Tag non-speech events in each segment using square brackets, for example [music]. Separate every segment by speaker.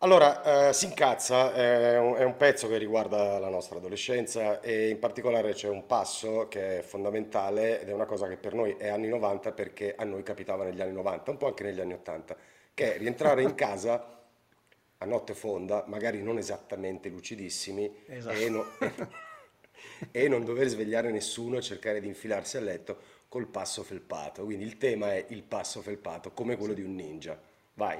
Speaker 1: Allora, eh, si incazza, è un, è un pezzo che riguarda la nostra adolescenza e in particolare c'è un passo che è fondamentale ed è una cosa che per noi è anni 90 perché a noi capitava negli anni 90, un po' anche negli anni 80, che è rientrare in casa a notte fonda, magari non esattamente lucidissimi
Speaker 2: Esatto.
Speaker 1: e, no- e non dover svegliare nessuno e cercare di infilarsi a letto col passo felpato. Quindi il tema è il passo felpato, come quello di un ninja. Vai.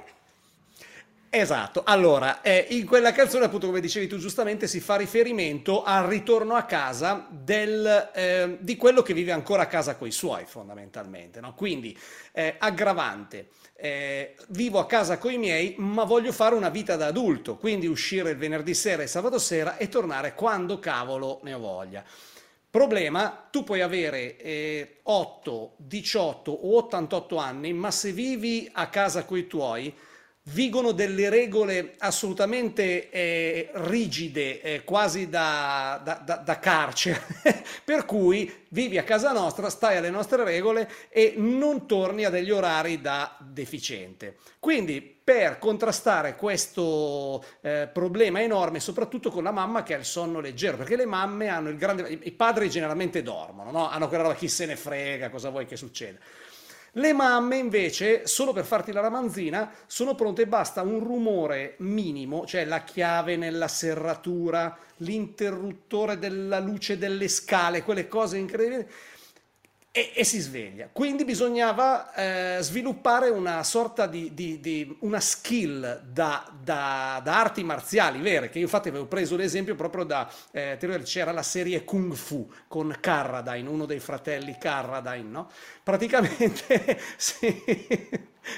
Speaker 2: Esatto, allora, eh, in quella canzone, appunto, come dicevi tu giustamente, si fa riferimento al ritorno a casa del, eh, di quello che vive ancora a casa con i suoi, fondamentalmente, no? Quindi, eh, aggravante, eh, vivo a casa con i miei, ma voglio fare una vita da adulto, quindi uscire il venerdì sera e sabato sera e tornare quando cavolo ne ho voglia. Problema, tu puoi avere eh, 8, 18 o 88 anni, ma se vivi a casa con i tuoi, vigono delle regole assolutamente eh, rigide, eh, quasi da, da- da- da carcere, [laughs] per cui vivi a casa nostra, stai alle nostre regole e non torni a degli orari da deficiente. Quindi per contrastare questo eh, problema enorme, soprattutto con la mamma che ha il sonno leggero, perché le mamme hanno il grande... I padri generalmente dormono, no? Hanno quella roba, chi se ne frega, cosa vuoi che succeda. Le mamme invece, solo per farti la ramanzina, sono pronte, basta un rumore minimo, cioè la chiave nella serratura, l'interruttore della luce delle scale, quelle cose incredibili, e, e si sveglia. Quindi bisognava eh, sviluppare una sorta di, di- di- una skill da, da- da arti marziali vere, che io infatti avevo preso l'esempio proprio da, eh, c'era la serie Kung Fu con Carradine, uno dei fratelli Carradine, no? Praticamente, [laughs] sì,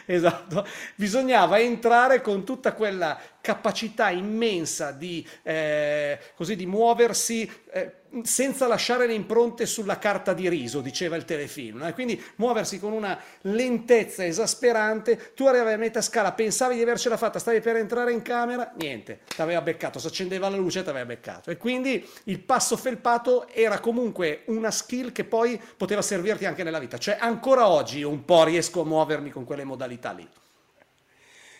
Speaker 2: esatto, bisognava entrare con tutta quella capacità immensa di, eh, così, di muoversi eh, senza lasciare le impronte sulla carta di riso, diceva il telefilm. no? E quindi muoversi con una lentezza esasperante. Tu arrivavi a metà scala, pensavi di avercela fatta, stavi per entrare in camera, niente, ti aveva beccato, si accendeva la luce, ti aveva beccato. E quindi il passo felpato era comunque una skill che poi poteva servirti anche nella vita. Cioè ancora oggi un po' riesco a muovermi con quelle modalità lì.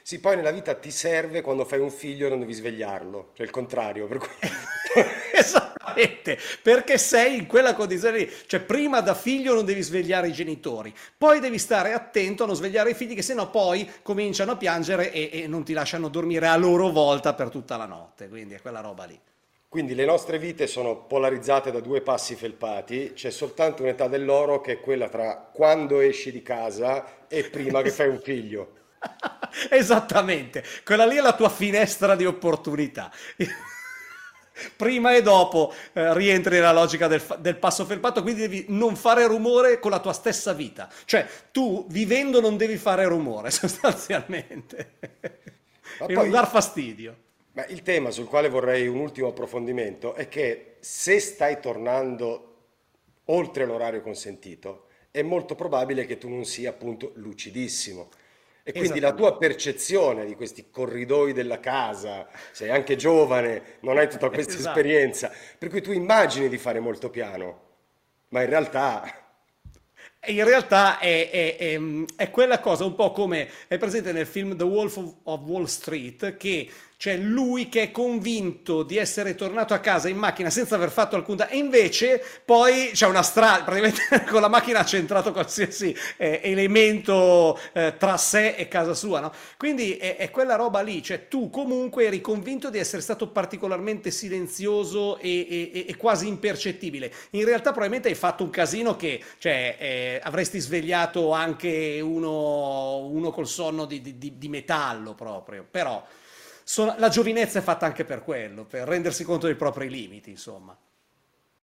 Speaker 1: Sì, poi nella vita ti serve quando fai un figlio e non devi svegliarlo, cioè il contrario, per cui... [laughs]
Speaker 2: Esattamente, perché sei in quella condizione lì. Cioè, prima da figlio non devi svegliare i genitori, poi devi stare attento a non svegliare i figli, che sennò poi cominciano a piangere e, e non ti lasciano dormire a loro volta per tutta la notte. Quindi è quella roba lì.
Speaker 1: Quindi le nostre vite sono polarizzate da due passi felpati, c'è soltanto un'età dell'oro che è quella tra quando esci di casa e prima che fai un figlio. [laughs]
Speaker 2: Esattamente, quella lì è la tua finestra di opportunità. [laughs] Prima e dopo eh, rientri nella logica del, del passo felpato, quindi devi non fare rumore con la tua stessa vita. Cioè, tu vivendo non devi fare rumore, [laughs] sostanzialmente.
Speaker 1: Ma
Speaker 2: E non
Speaker 1: poi
Speaker 2: dar fastidio.
Speaker 1: ma il tema sul quale vorrei un ultimo approfondimento è che se stai tornando oltre l'orario consentito, è molto probabile che tu non sia appunto lucidissimo. E quindi la tua percezione di questi corridoi della casa, sei anche giovane, non hai tutta questa
Speaker 2: Esatto.
Speaker 1: esperienza, per cui tu immagini di fare molto piano, ma in realtà
Speaker 2: in realtà è, è- è- è quella cosa un po' come è presente nel film The Wolf of, of Wall Street, che c'è lui che è convinto di essere tornato a casa in macchina senza aver fatto alcun danno, e invece poi c'è una strada, praticamente [laughs] con la macchina ha centrato qualsiasi eh, elemento eh, tra sé e casa sua, no? Quindi è, è quella roba lì, cioè tu comunque eri convinto di essere stato particolarmente silenzioso e, e- e- quasi impercettibile. In realtà probabilmente hai fatto un casino che, cioè, eh, avresti svegliato anche uno, uno col sonno di- di- di metallo proprio, però sono- la giovinezza è fatta anche per quello, per rendersi conto dei propri limiti, insomma.